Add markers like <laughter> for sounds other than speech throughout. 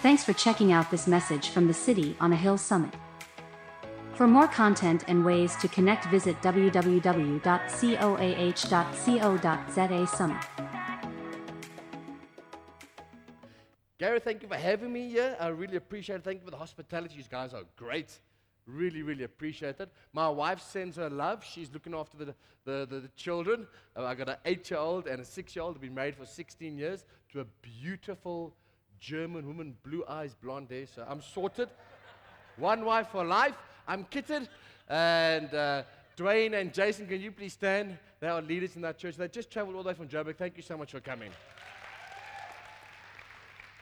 Thanks for checking out this message from the City on a Hill Summit. For more content and ways to connect, visit www.coah.co.za Summit. Gary, thank you for having me here. I really appreciate it. Thank you for the hospitality. You guys are great. Really, really appreciate it. My wife sends her love. She's looking after the, the, the, the children. Uh, I got an eight year old and a six year old. We've been married for 16 years to a beautiful German woman, blue eyes, blonde hair. So I'm sorted. One wife for life. I'm kitted. And uh, Dwayne and Jason, can you please stand? They are leaders in that church. They just traveled all the way from Joburg. Thank you so much for coming.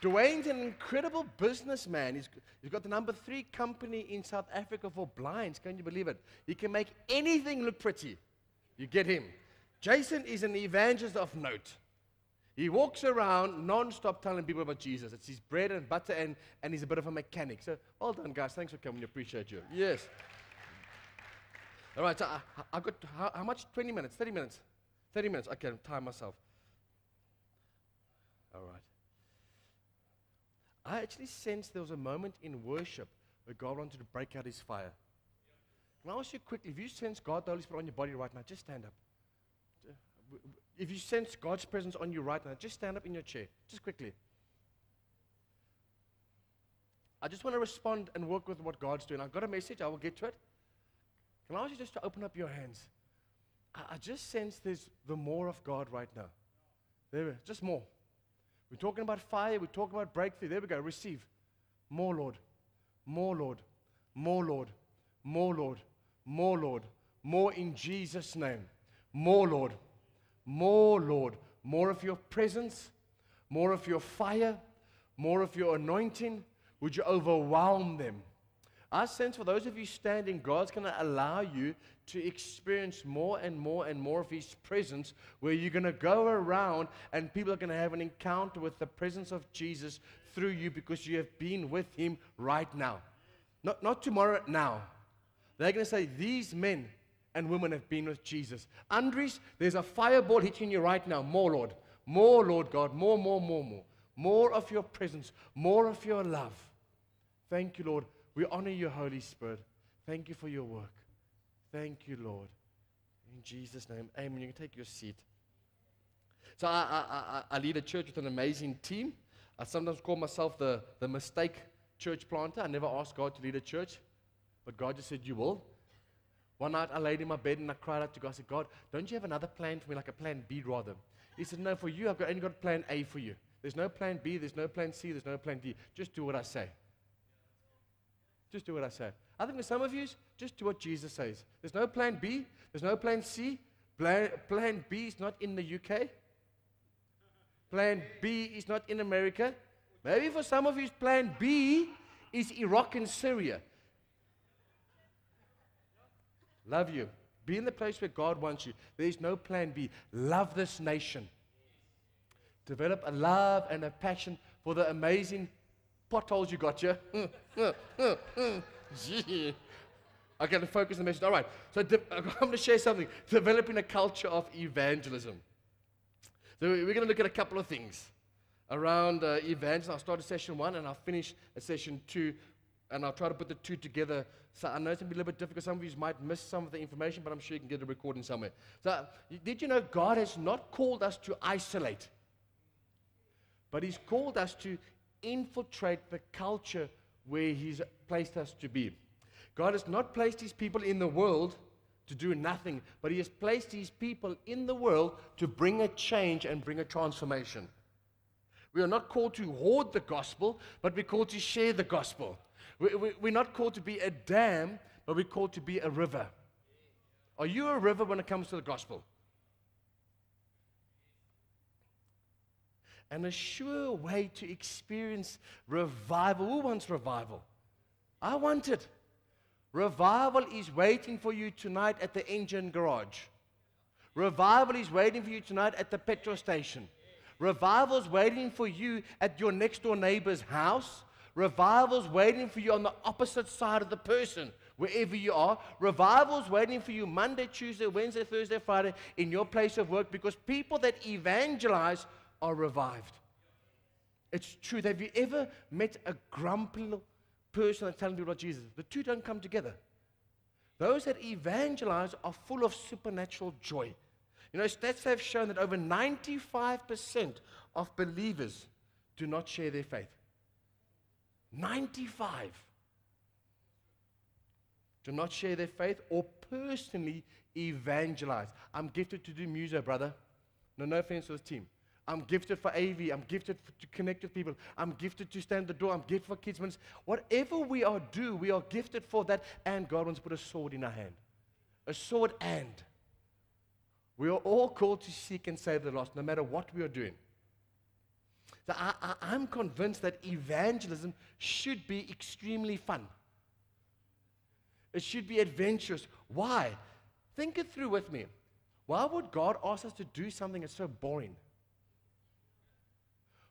Dwayne's an incredible businessman. He's, he's got the number three company in South Africa for blinds. Can you believe it? He can make anything look pretty. You get him. Jason is an evangelist of note. He walks around non-stop telling people about Jesus. It's his bread and butter, and, and he's a bit of a mechanic. So well done, guys. Thanks for coming. We appreciate you. Yes. All right, so uh, I, I've got, how, how much? 20 minutes, 30 minutes? 30 minutes. Okay, I'm time myself. All right. I actually sensed there was a moment in worship where God wanted to break out his fire. Can I ask you quickly, if you sense God, the Holy Spirit on your body right now, just stand up. Uh, If you sense God's presence on you right now, just stand up in your chair, just quickly. I just want to respond and work with what God's doing. I've got a message, I will get to it. Can I ask you just to open up your hands? I, I just sense there's the more of God right now. There, we just more. We're talking about fire, we're talking about breakthrough. There we go, receive. More, Lord. More, Lord. More, Lord. More, Lord. More, Lord. More in Jesus' name. More, Lord. More, Lord. More of your presence, more of your fire, more of your anointing. Would you overwhelm them? I sense for those of you standing, God's going to allow you to experience more and more and more of His presence, where you're going to go around and people are going to have an encounter with the presence of Jesus through you because you have been with Him right now. Not, not tomorrow, now. They're going to say, These men and women have been with Jesus. Andres, there's a fireball hitting you right now. More, Lord. More, Lord God. More, more, more, more. More of your presence. More of your love. Thank you, Lord. We honor you, Holy Spirit. Thank you for your work. Thank you, Lord. In Jesus' name, amen. You can take your seat. So I, I, I, lead a church with an amazing team. I sometimes call myself the, the mistake church planter. I never asked God to lead a church, but God just said, You will. One night I laid in my bed and I cried out to God. I said, God, don't you have another plan for me, like a plan B rather? He said, No, for you, I've got, only got plan A for you. There's no plan B, there's no plan C, there's no plan D. Just do what I say. Just do what I say. I think for some of you, just do what Jesus says. There's no plan B, there's no plan C. Plan, plan B is not in the UK. Plan B is not in America. Maybe for some of you, plan B is Iraq and Syria. Love you. Be in the place where God wants you. There is no plan B. Love this nation. Develop a love and a passion for the amazing potholes you got here. I to focus on the message. All right. So de- <laughs> I'm going to share something. Developing a culture of evangelism. So we're going to look at a couple of things around uh, evangelism. I'll start at session one and I'll finish at session two and I'll try to put the two together. So I know it's going to be a little bit difficult. Some of you might miss some of the information, but I'm sure you can get a recording somewhere. So, did you know God has not called us to isolate, but He's called us to infiltrate the culture where He's placed us to be. God has not placed His people in the world to do nothing, but He has placed His people in the world to bring a change and bring a transformation. We are not called to hoard the gospel, but we're called to share the gospel. We, we, we're not called to be a dam, but we're called to be a river. Are you a river when it comes to the gospel? And a sure way to experience revival. Who wants revival? I want it. Revival is waiting for you tonight at the engine garage. Revival is waiting for you tonight at the petrol station. Revival is waiting for you at your next door neighbor's house. Revival's waiting for you on the opposite side of the person, wherever you are. Revival's waiting for you Monday, Tuesday, Wednesday, Thursday, Friday in your place of work because people that evangelize are revived. It's true. Have you ever met a grumpy person that's telling people about Jesus? The two don't come together. Those that evangelize are full of supernatural joy. You know, stats have shown that over 95% of believers do not share their faith. 95 do not share their faith or personally evangelize. I'm gifted to do music, brother. No, no offense to this team. I'm gifted for AV. I'm gifted for, to connect with people. I'm gifted to stand the door. I'm gifted for kids. Ministry. Whatever we are do, we are gifted for that. And God wants to put a sword in our hand. A sword and. We are all called to seek and save the lost, no matter what we are doing. So I, I, I'm convinced that evangelism should be extremely fun. It should be adventurous. Why? Think it through with me. Why would God ask us to do something that's so boring?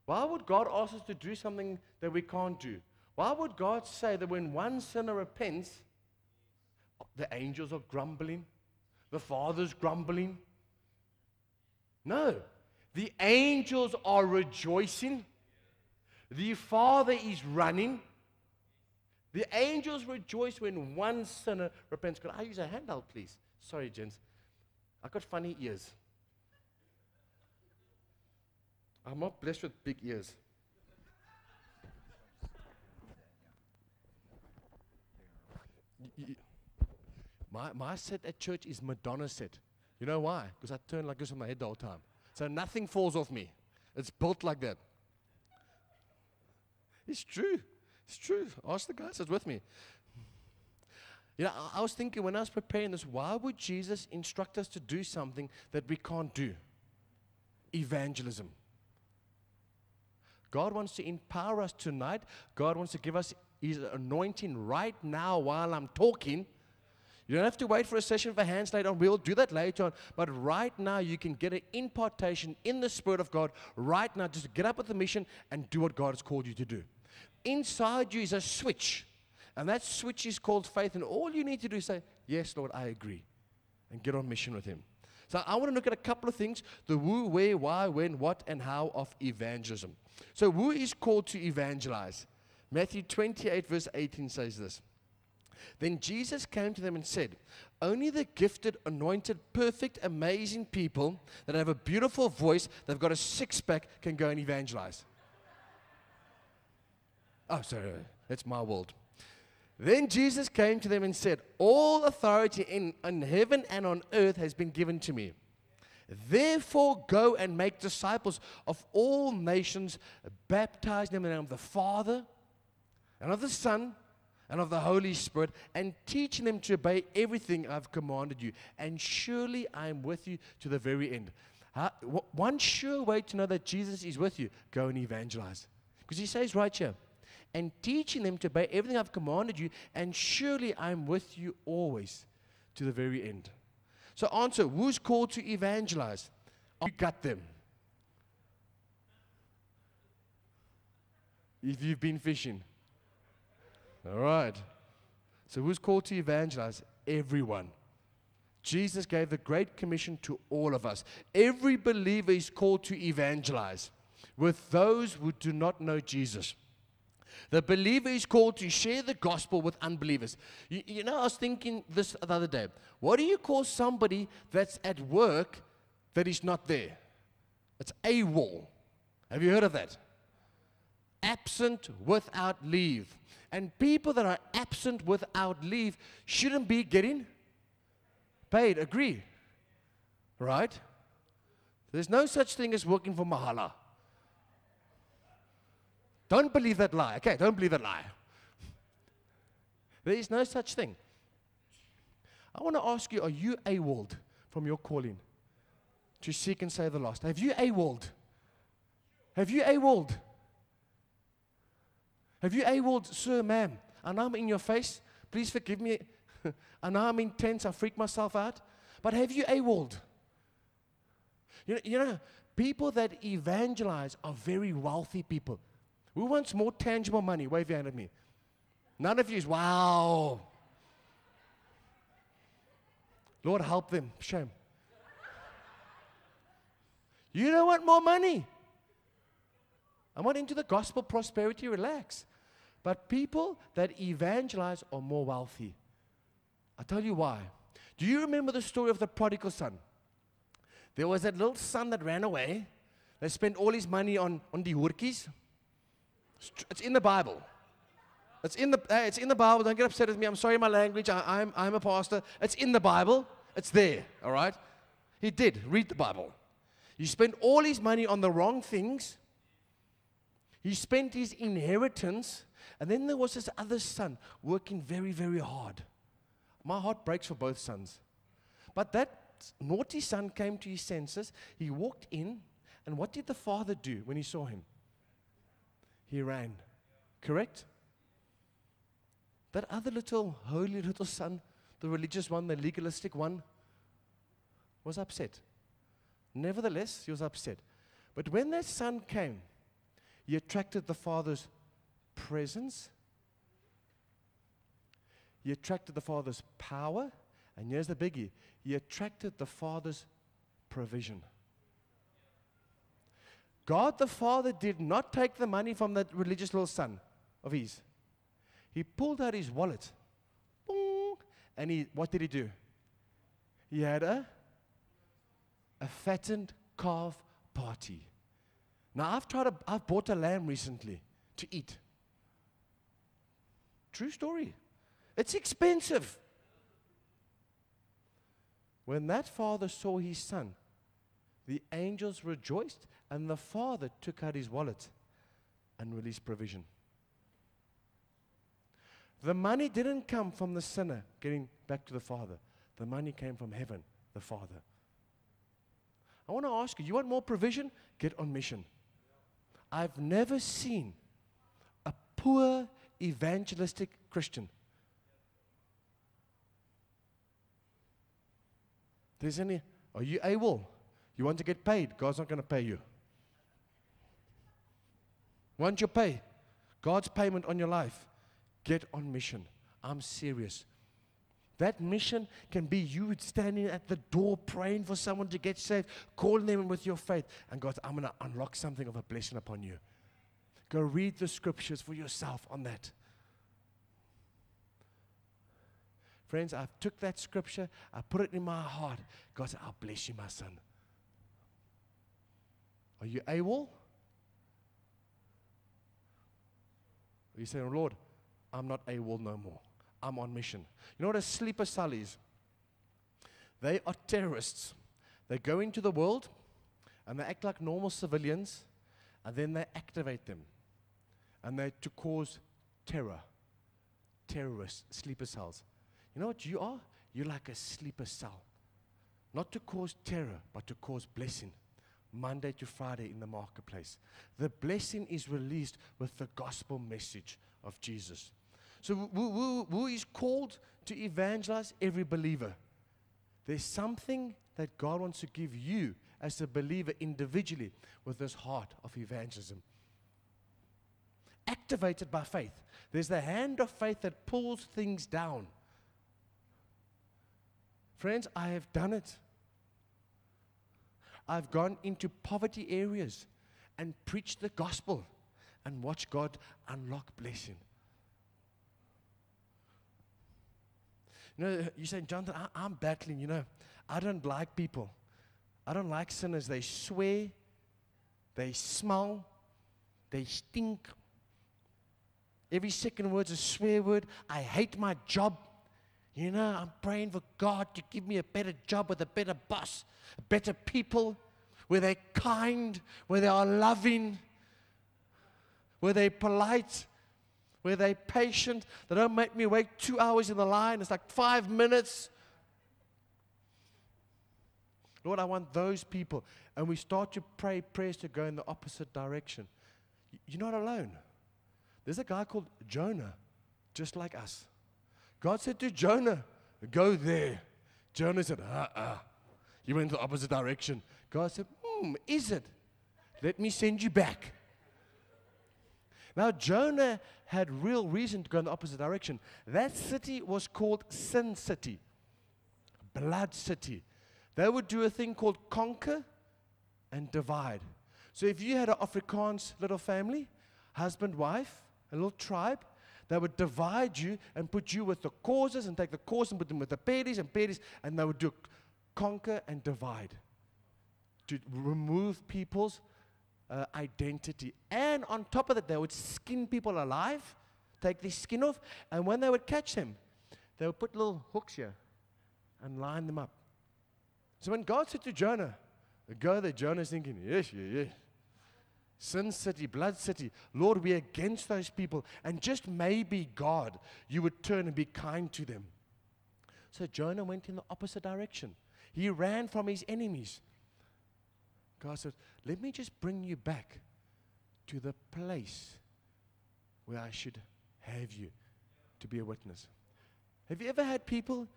Why would God ask us to do something that we can't do? Why would God say that when one sinner repents, the angels are grumbling, the Father's grumbling? No. The angels are rejoicing. The Father is running. The angels rejoice when one sinner repents. Could I use a handout, please? Sorry, gents. I've got funny ears. I'm not blessed with big ears. My, my set at church is Madonna set. You know why? Because I turn like this on my head the whole time. So nothing falls off me. It's built like that. It's true. It's true. Ask the guys that's with me. You know, I, I was thinking when I was preparing this, why would Jesus instruct us to do something that we can't do? Evangelism. God wants to empower us tonight. God wants to give us His anointing right now while I'm talking. You don't have to wait for a session for hands laid on. We'll do that later on. But right now, you can get an impartation in the Spirit of God right now. Just get up with the mission and do what God has called you to do. Inside you is a switch. And that switch is called faith. And all you need to do is say, Yes, Lord, I agree. And get on mission with Him. So I want to look at a couple of things the who, where, why, when, what, and how of evangelism. So, who is called to evangelize? Matthew 28, verse 18 says this. Then Jesus came to them and said, Only the gifted, anointed, perfect, amazing people that have a beautiful voice, they've got a six pack, can go and evangelize. Oh, sorry, that's my world. Then Jesus came to them and said, All authority in, in heaven and on earth has been given to me. Therefore, go and make disciples of all nations, baptize them in the name of the Father and of the Son and of the Holy Spirit, and teaching them to obey everything I've commanded you. And surely I am with you to the very end. One sure way to know that Jesus is with you, go and evangelize. Because he says right here, and teaching them to obey everything I've commanded you, and surely I'm with you always to the very end. So, answer who's called to evangelize? You got them. If you've been fishing. All right. So, who's called to evangelize? Everyone. Jesus gave the Great Commission to all of us. Every believer is called to evangelize with those who do not know Jesus. The believer is called to share the gospel with unbelievers. You, you, know, I was thinking this the other day. What do you call somebody that's at work that is not there? It's AWOL. Have you heard of that? Absent without leave. And people that are absent without leave shouldn't be getting paid. Agree? Right? There's no such thing as working for Mahala. Don't believe that lie. Okay, don't believe that lie. There is no such thing. I want to ask you are you AWOLed from your calling to seek and save the lost? Have you AWOLed? Have you AWOLed? Have you AWOLed, sir, ma'am? Know I'm in your face. Please forgive me. <laughs> and I'm intense. I freak myself out. But have you AWOLed? You know, you know, people that evangelize are very wealthy people. Who wants more tangible money? Wave your hand at me. None of you is, wow. Lord, help them. Shame. You don't want more money. I'm not into the gospel prosperity, relax. But people that evangelize are more wealthy. I'll tell you why. Do you remember the story of the prodigal son? There was that little son that ran away. They spent all his money on, on the hurkies. It's in the Bible. It's in the, it's in the Bible. Don't get upset with me. I'm sorry my language. I, I'm, I'm a pastor. It's in the Bible. It's there, all right? He did. Read the Bible. He spent all his money on the wrong things. He spent his inheritance. And then there was this other son working very, very hard. My heart breaks for both sons. But that naughty son came to his senses. He walked in. And what did the father do when he saw him? He ran. Correct? That other little holy little son, the religious one, the legalistic one, was upset. Nevertheless, he was upset. But when that son came, he attracted the father's presence, he attracted the father's power, and here's the biggie he attracted the father's provision. God the Father did not take the money from that religious little son of his. He pulled out his wallet. And he, what did he do? He had a, a fattened calf party. Now, I've tried, to, I've bought a lamb recently to eat. True story. It's expensive. When that father saw his son, the angels rejoiced, and the father took out his wallet and released provision. The money didn't come from the sinner getting back to the Father. The money came from heaven, the Father. I want to ask you, you want more provision? Get on mission. I've never seen a poor evangelistic Christian. There's any, are you able? You want to get paid? God's not going to pay you. Want your pay? God's payment on your life. Get on mission. I'm serious. That mission can be you standing at the door praying for someone to get saved, calling them with your faith. And God, I'm going to unlock something of a blessing upon you. Go read the scriptures for yourself on that. Friends, I took that scripture, I put it in my heart. God said, I'll bless you, my son. Are you able? Are you saying, Lord, I'm not able no more. I'm on mission. You know what a sleeper cell is? They are terrorists. They go into the world and they act like normal civilians and then they activate them. And they're to cause terror. Terrorists, sleeper cells. You know what you are? You're like a sleeper cell. Not to cause terror, but to cause blessing. Monday to Friday in the marketplace. The blessing is released with the gospel message of Jesus. So, who, who, who is called to evangelize every believer? There's something that God wants to give you as a believer individually with this heart of evangelism. Activated by faith. There's the hand of faith that pulls things down. Friends, I have done it. I've gone into poverty areas and preached the gospel and watched God unlock blessing. You know, you say, Jonathan, I, I'm battling, you know. I don't like people. I don't like sinners. They swear, they smell, they stink. Every second word's a swear word. I hate my job. You know, I'm praying for God to give me a better job with a better boss, better people, where they're kind, where they are loving, where they're polite, where they're patient. They don't make me wait two hours in the line. It's like five minutes. Lord, I want those people. And we start to pray prayers to go in the opposite direction. You're not alone. There's a guy called Jonah, just like us. God said to Jonah, Go there. Jonah said, Uh uh. He went the opposite direction. God said, Hmm, is it? Let me send you back. Now, Jonah had real reason to go in the opposite direction. That city was called Sin City, Blood City. They would do a thing called conquer and divide. So if you had an Afrikaans little family, husband, wife, a little tribe, they would divide you and put you with the Xhosas and take the Xhosa and put them with the Pedis and Pedis, and they would do conquer and divide to remove people's uh, identity. And on top of that, they would skin people alive, take the skin off, and when they would catch them, they would put little hooks here and line them up. So when God said to Jonah, go there, Jonah's thinking, yes, yes, yes. Sin city, blood city. Lord, we're against those people. And just maybe, God, you would turn and be kind to them. So Jonah went in the opposite direction. He ran from his enemies. God said, Let me just bring you back to the place where I should have you to be a witness. Have you ever had people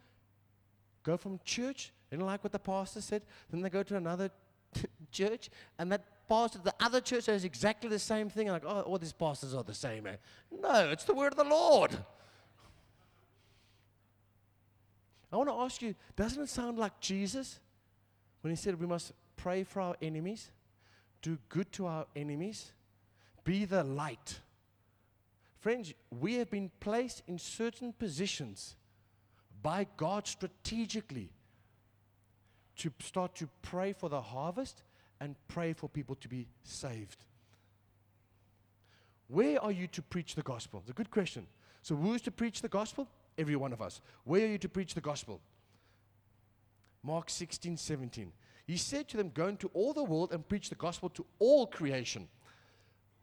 go from church, and like what the pastor said, then they go to another <laughs> church, and that pastor, the other church says exactly the same thing. Like, oh, all these pastors are the same. Eh? No, it's the word of the Lord. I want to ask you, doesn't it sound like Jesus when he said we must pray for our enemies, do good to our enemies, be the light? Friends, we have been placed in certain positions by God strategically to start to pray for the harvest and pray for people to be saved. Where are you to preach the gospel? It's a good question. So, who's to preach the gospel? Every one of us. Where are you to preach the gospel? Mark 16, 17. He said to them, Go into all the world and preach the gospel to all creation.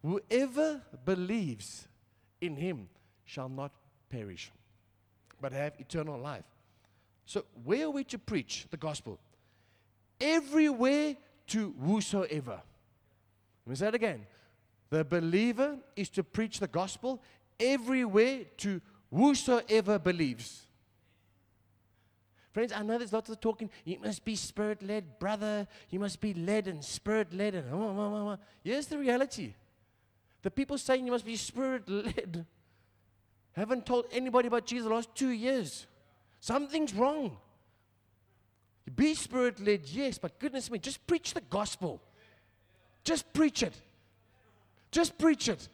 Whoever believes in him shall not perish, but have eternal life. So, where are we to preach the gospel? Everywhere to whosoever. Let me say it again. The believer is to preach the gospel everywhere to whosoever believes. Friends, I know there's lots of talking. You must be spirit led, brother. You must be led and spirit led. And oh, oh, oh, here's the reality the people saying you must be spirit led <laughs> haven't told anybody about Jesus the last two years. Something's wrong. Be spirit led, yes, but goodness me, just preach the gospel. Just preach it. Just preach it.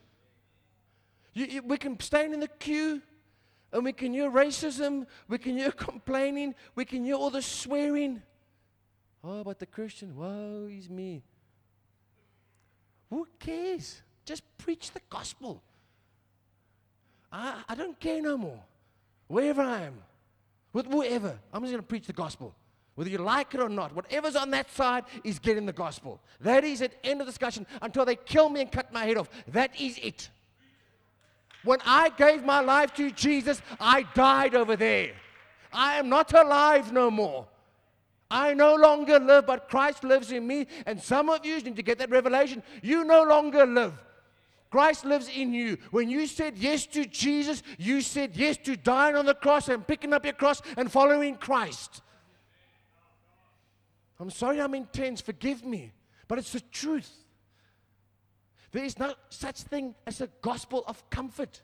You, you, we can stand in the queue and we can hear racism, we can hear <laughs> complaining, we can hear all the swearing. Oh, but the Christian, woe is me. Who cares? Just preach the gospel. I, I don't care no more. Wherever I am, with whoever, I'm just going to preach the gospel. Whether you like it or not, whatever's on that side is getting the gospel. That is it. End of discussion. Until they kill me and cut my head off. That is it. When I gave my life to Jesus, I died over there. I am not alive no more. I no longer live, but Christ lives in me. And some of you need to get that revelation. You no longer live. Christ lives in you. When you said yes to Jesus, you said yes to dying on the cross and picking up your cross and following Christ. I'm sorry I'm intense, forgive me, but it's the truth. There is no such thing as a gospel of comfort.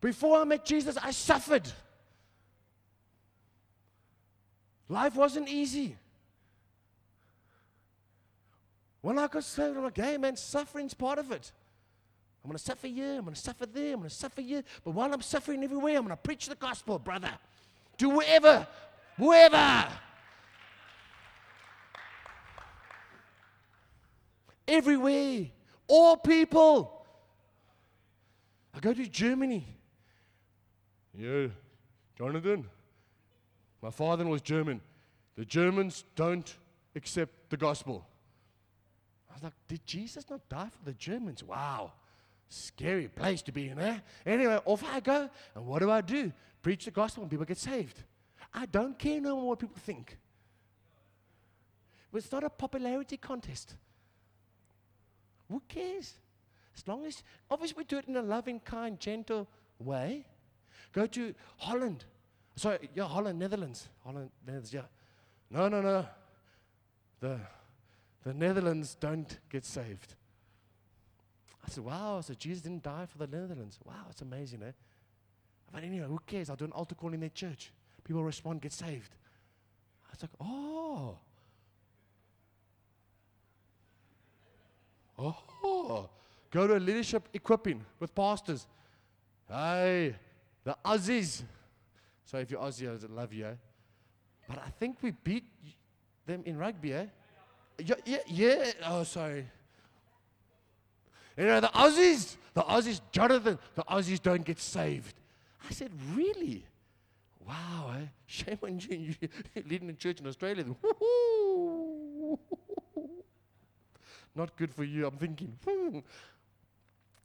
Before I met Jesus, I suffered. Life wasn't easy. When I got saved, I'm like, hey man, suffering's part of it. I'm going to suffer here, I'm going to suffer there, I'm going to suffer here. But while I'm suffering everywhere, I'm going to preach the gospel, brother. To whoever. Everywhere, all people. I go to Germany. Yeah, Jonathan. My father was German. The Germans don't accept the gospel. I was like, did Jesus not die for the Germans? Wow. Scary place to be in, eh? Anyway, off I go. And what do I do? Preach the gospel and people get saved. I don't care no more what people think. It's not a popularity contest. Who cares? As long as, obviously, we do it in a loving, kind, gentle way. Go to Holland. Sorry, yeah, Holland, Netherlands. Holland, Netherlands, yeah. No, no, no. The, the Netherlands don't get saved. I said, wow, so Jesus didn't die for the Netherlands. Wow, it's amazing, eh? But anyway, who cares? I'll do an altar call in their church. People respond, get saved. I was like, oh. Oh, go to a leadership equipping with pastors. Hey, the Aussies. So if you're Aussie, I love you. Eh? But I think we beat them in rugby, eh? Yeah, yeah, yeah. Oh, sorry. You know, the Aussies, the Aussies, Jonathan, the Aussies don't get saved. I said, really? Wow, eh? <laughs> Shame on you. You're <laughs> leading a church in Australia. <laughs> Not good for you, I'm thinking.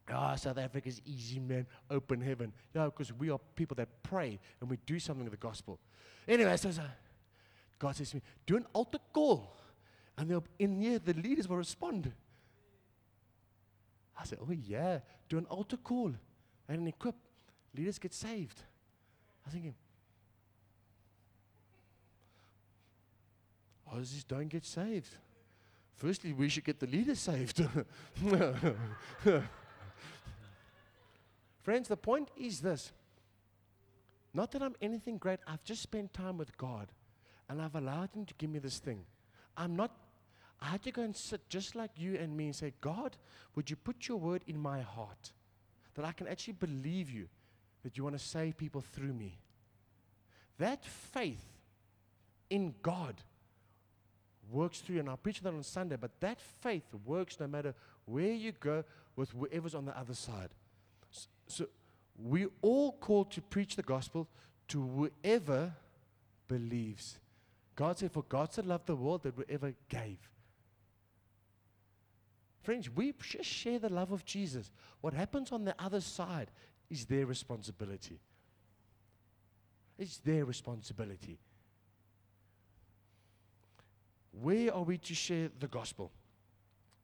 Ah, oh, South Africa's easy, man. Open heaven. Yeah, because we are people that pray and we do something with the gospel. Anyway, so, so God says to me, do an altar call. And they'll, in here, the leaders will respond. I said, oh, yeah, do an altar call and equip. Leaders get saved. I was thinking, Aussies don't get saved. Firstly, we should get the leader saved. <laughs> Friends, the point is this. Not that I'm anything great, I've just spent time with God and I've allowed Him to give me this thing. I'm not, I had to go and sit just like you and me and say, God, would you put your word in my heart that I can actually believe you, that you want to save people through me? That faith in God works through, and I'll preach that on Sunday, but that faith works no matter where you go with whoever's on the other side. So, so we all called to preach the gospel to whoever believes. God said, For God so loved the world that whoever gave. Friends, we just share the love of Jesus. What happens on the other side is their responsibility. It's their responsibility. Where are we to share the gospel?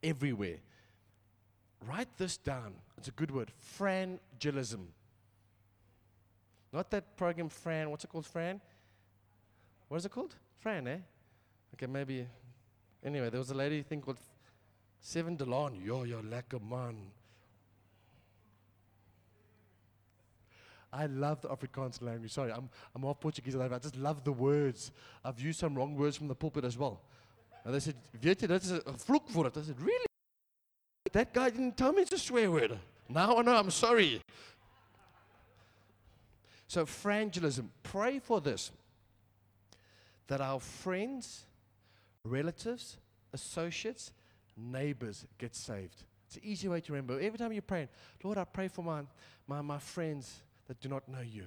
Everywhere. Write this down. It's a good word. Frangelism. Not that program, Fran. What's it called, Fran? What is it called? Fran, eh? Okay, maybe. Anyway, there was a lady thing called Seven Delon. Yo, yo, lekker man. I love the Afrikaans language. Sorry, I'm, I'm half Portuguese. I just love the words. I've used some wrong words from the pulpit as well. And they said, dit is 'n vloek voor dit. I said, really? That guy didn't tell me it's a swear word. Now I know, I'm sorry. So, frangelism, pray for this that our friends, relatives, associates, neighbors get saved. It's an easy way to remember. Every time you're praying, Lord, I pray for my, my, my friends that do not know you.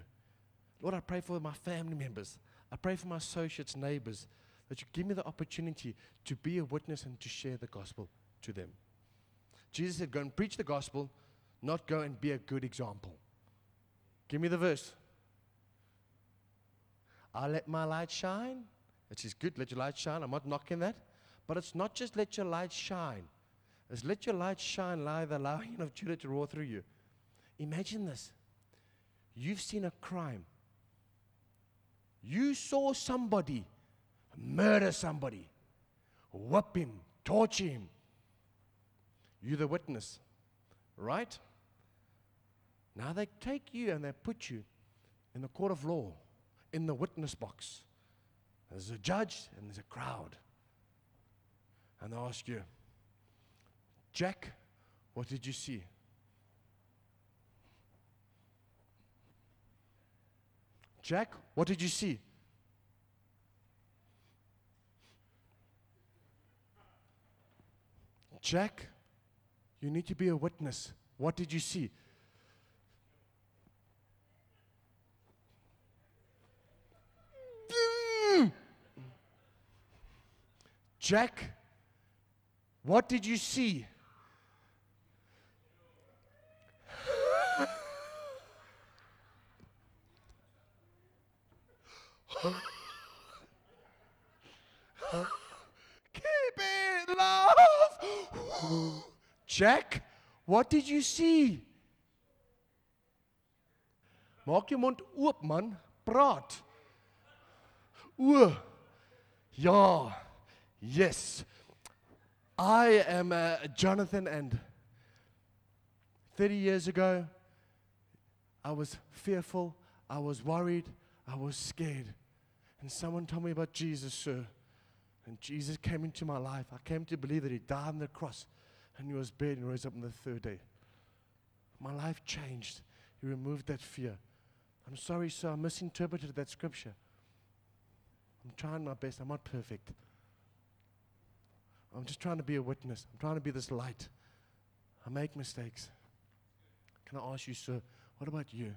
Lord, I pray for my family members. I pray for my associates, neighbors, that you give me the opportunity to be a witness and to share the gospel to them. Jesus said, Go and preach the gospel, not go and be a good example. Give me the verse. I let my light shine. Which is good, let your light shine. I'm not knocking that. But it's not just let your light shine. It's let your light shine, lie the lion of Judah to roar through you. Imagine this. You've seen a crime. You saw somebody murder somebody, whip him, torture him. You're the witness, right? Now they take you and they put you in the court of law, in the witness box. There's a judge and there's a crowd. And they ask you, Jack, what did you see? Jack, what did you see? Jack, you need to be a witness. What did you see? Hmm. Jack, what did you see? <laughs> <gasps> Jack, what did you see? Maak jou mond oop man, praat. O. Ja. Yes. I am uh, Jonathan and 30 years ago I was fearful, I was worried, I was scared. And someone told me about Jesus, sir. And Jesus came into my life. I came to believe that He died on the cross and he was buried and rose up on the third day. My life changed. He removed that fear. I'm sorry, sir, I misinterpreted that scripture. I'm trying my best. I'm not perfect. I'm just trying to be a witness. I'm trying to be this light. I make mistakes. Can I ask you, sir, what about you?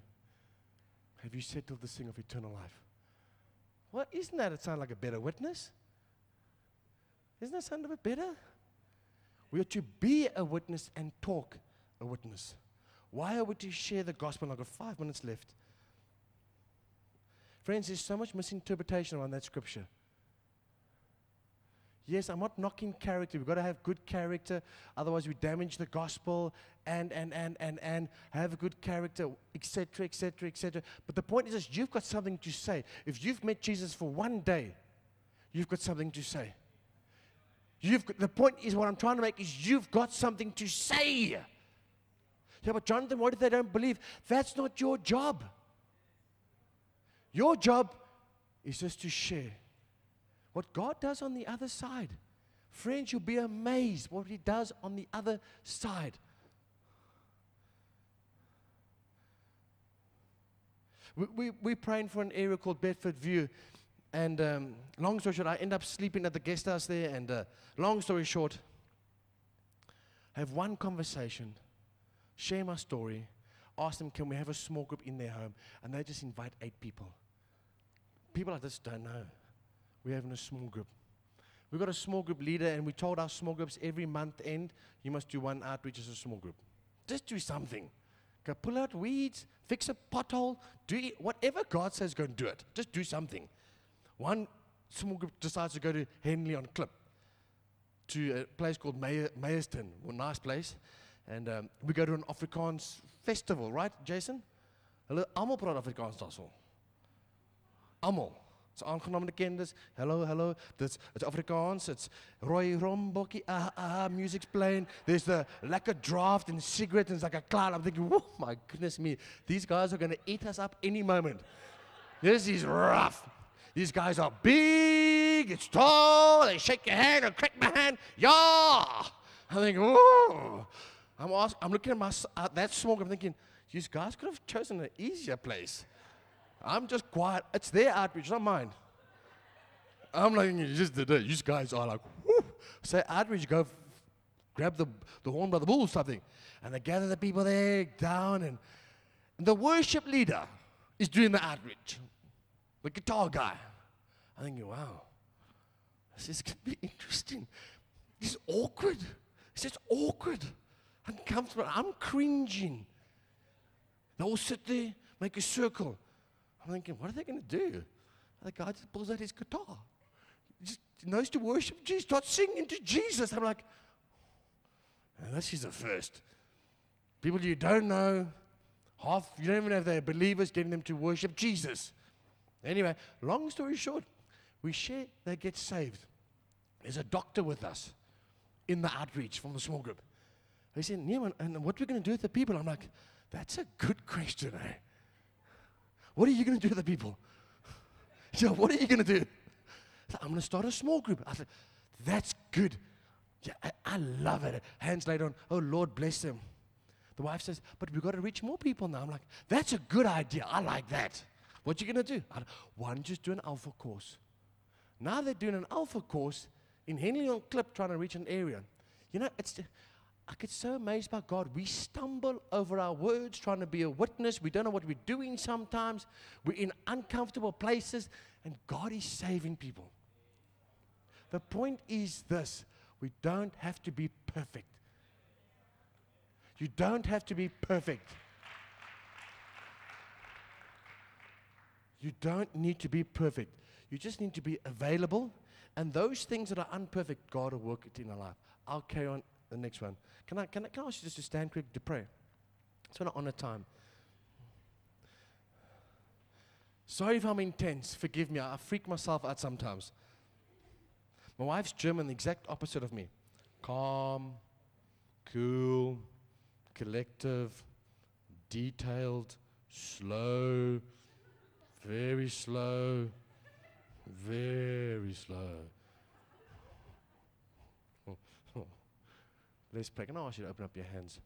Have you settled this thing of eternal life? Well, isn't that it sound like a better witness? Isn't that sound a bit better? We are to be a witness and talk a witness. Why are we to share the gospel? I've got five minutes left. Friends, there's so much misinterpretation around that scripture. Yes, I'm not knocking character. We've got to have good character, otherwise we damage the gospel and and and and and have a good character, etc., etc., etc. But the point is this, you've got something to say. If you've met Jesus for one day, you've got something to say. You've got, the point is what I'm trying to make is you've got something to say. Yeah, but Jonathan, what if they don't believe? That's not your job. Your job is just to share what God does on the other side. Friends, you'll be amazed what He does on the other side. We, we, we're praying for an area called Bedfordview. And um, long story short, I end up sleeping at the guest house there. And uh, long story short, have one conversation, share my story, ask them, can we have a small group in their home? And they just invite eight people. People I just don't know. We're having a small group. We've got a small group leader, and we told our small groups every month end, you must do one outreach as a small group. Just do something. Go pull out weeds, fix a pothole, do whatever God says, go and do it. Just do something. One small group decides to go to Henley on Klip, to a place called May- Meyerton, a nice place. And um, we go to an Afrikaans festival, right, Jason? Hulle almal praat Afrikaans daarso. Almal. Dit's aangename kennis. Hello, hello. Dit's it's Afrikaans. It's Roy Rombokkie. Ah, ah, music's playing. There's the lekker draft and cigarette and it's like a cloud. I'm thinking, oh my goodness me. These guys are going to eat us up any moment. This is rough. These guys are big, it's tall, they shake your hand or crack my hand. Yeah. I'm thinking, oh. I'm, ask, I'm looking at my, uh, that smoke, I'm thinking, these guys could have chosen an easier place. I'm just quiet. It's their outreach, not mine. I'm like, you just did it. You guys are like, whoo. Say outreach, go f- grab the, the horn by the bull, or something. And they gather the people there down, and, and the worship leader is doing the outreach. The guitar guy. I'm thinking, wow, this is going to be interesting. It's awkward. It's just awkward, uncomfortable. I'm cringing. They all sit there, make a circle. I'm thinking, what are they going to do? The guy just pulls out his guitar. He just knows to worship Jesus, starts singing to Jesus. I'm like, "Oh, this is the first. People you don't know, half, you don't even know if they're believers, getting them to worship Jesus. Anyway, long story short, we share, they get saved. There's a doctor with us in the outreach from the small group. He said, Neiman, and what are we're going to do with the people? I'm like, that's a good question, eh? What are you going to do with the people? <laughs> Yeah, what are you going to do? So I'm going to start a small group. I said, that's good. Yeah, I, I love it. Hands laid on, oh, Lord, bless them. The wife says, but we've got to reach more people now. I'm like, that's a good idea. I like that. What you going to do? I, why don't you just do an alpha course? Now they're doing an alpha course in Henley on Klip trying to reach an area. You know, it's I get so amazed by God. We stumble over our words trying to be a witness. We don't know what we're doing sometimes. We're in uncomfortable places, and God is saving people. The point is this we don't have to be perfect. You don't have to be perfect. You don't need to be perfect. You just need to be available. And those things that are unperfect, God will work it in our life. I'll carry on the next one. Can I, can I, can I ask you just to stand quick to pray? It's going to honor time. Sorry if I'm intense. Forgive me. I freak myself out sometimes. My wife's German, the exact opposite of me. Calm, cool, collective, detailed, slow, very slow, very slow. <laughs> Let's pray. Can I ask you to open up your hands?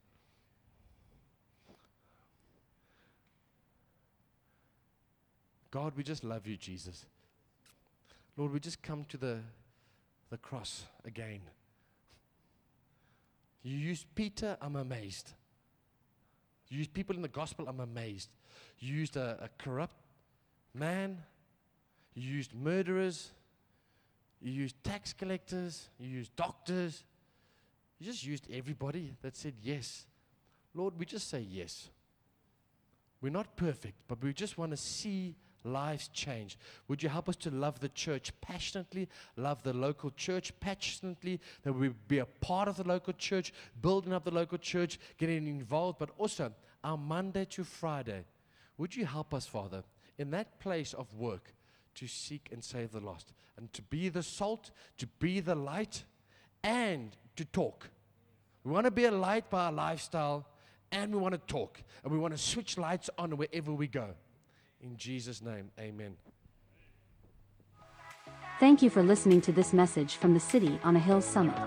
God, we just love you, Jesus. Lord, we just come to the, the cross again. You used Peter, I'm amazed. You used people in the gospel, I'm amazed. You used a, a corrupt man, you used murderers, you used tax collectors, you used doctors, you just used everybody that said yes. Lord, we just say yes. We're not perfect, but we just want to see lives change. Would you help us to love the church passionately, love the local church passionately, that we be a part of the local church, building up the local church, getting involved, but also our Monday to Friday. Would you help us, Father, in that place of work to seek and save the lost and to be the salt, to be the light, and to talk? We want to be a light by our lifestyle, and we want to talk, and we want to switch lights on wherever we go. In Jesus' name, amen. Thank you for listening to this message from the City on a Hill Summit.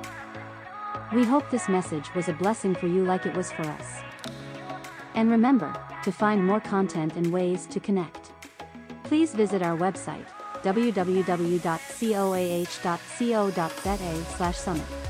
We hope this message was a blessing for you like it was for us. And remember, to find more content and ways to connect, please visit our website www.coah.co.za/summit.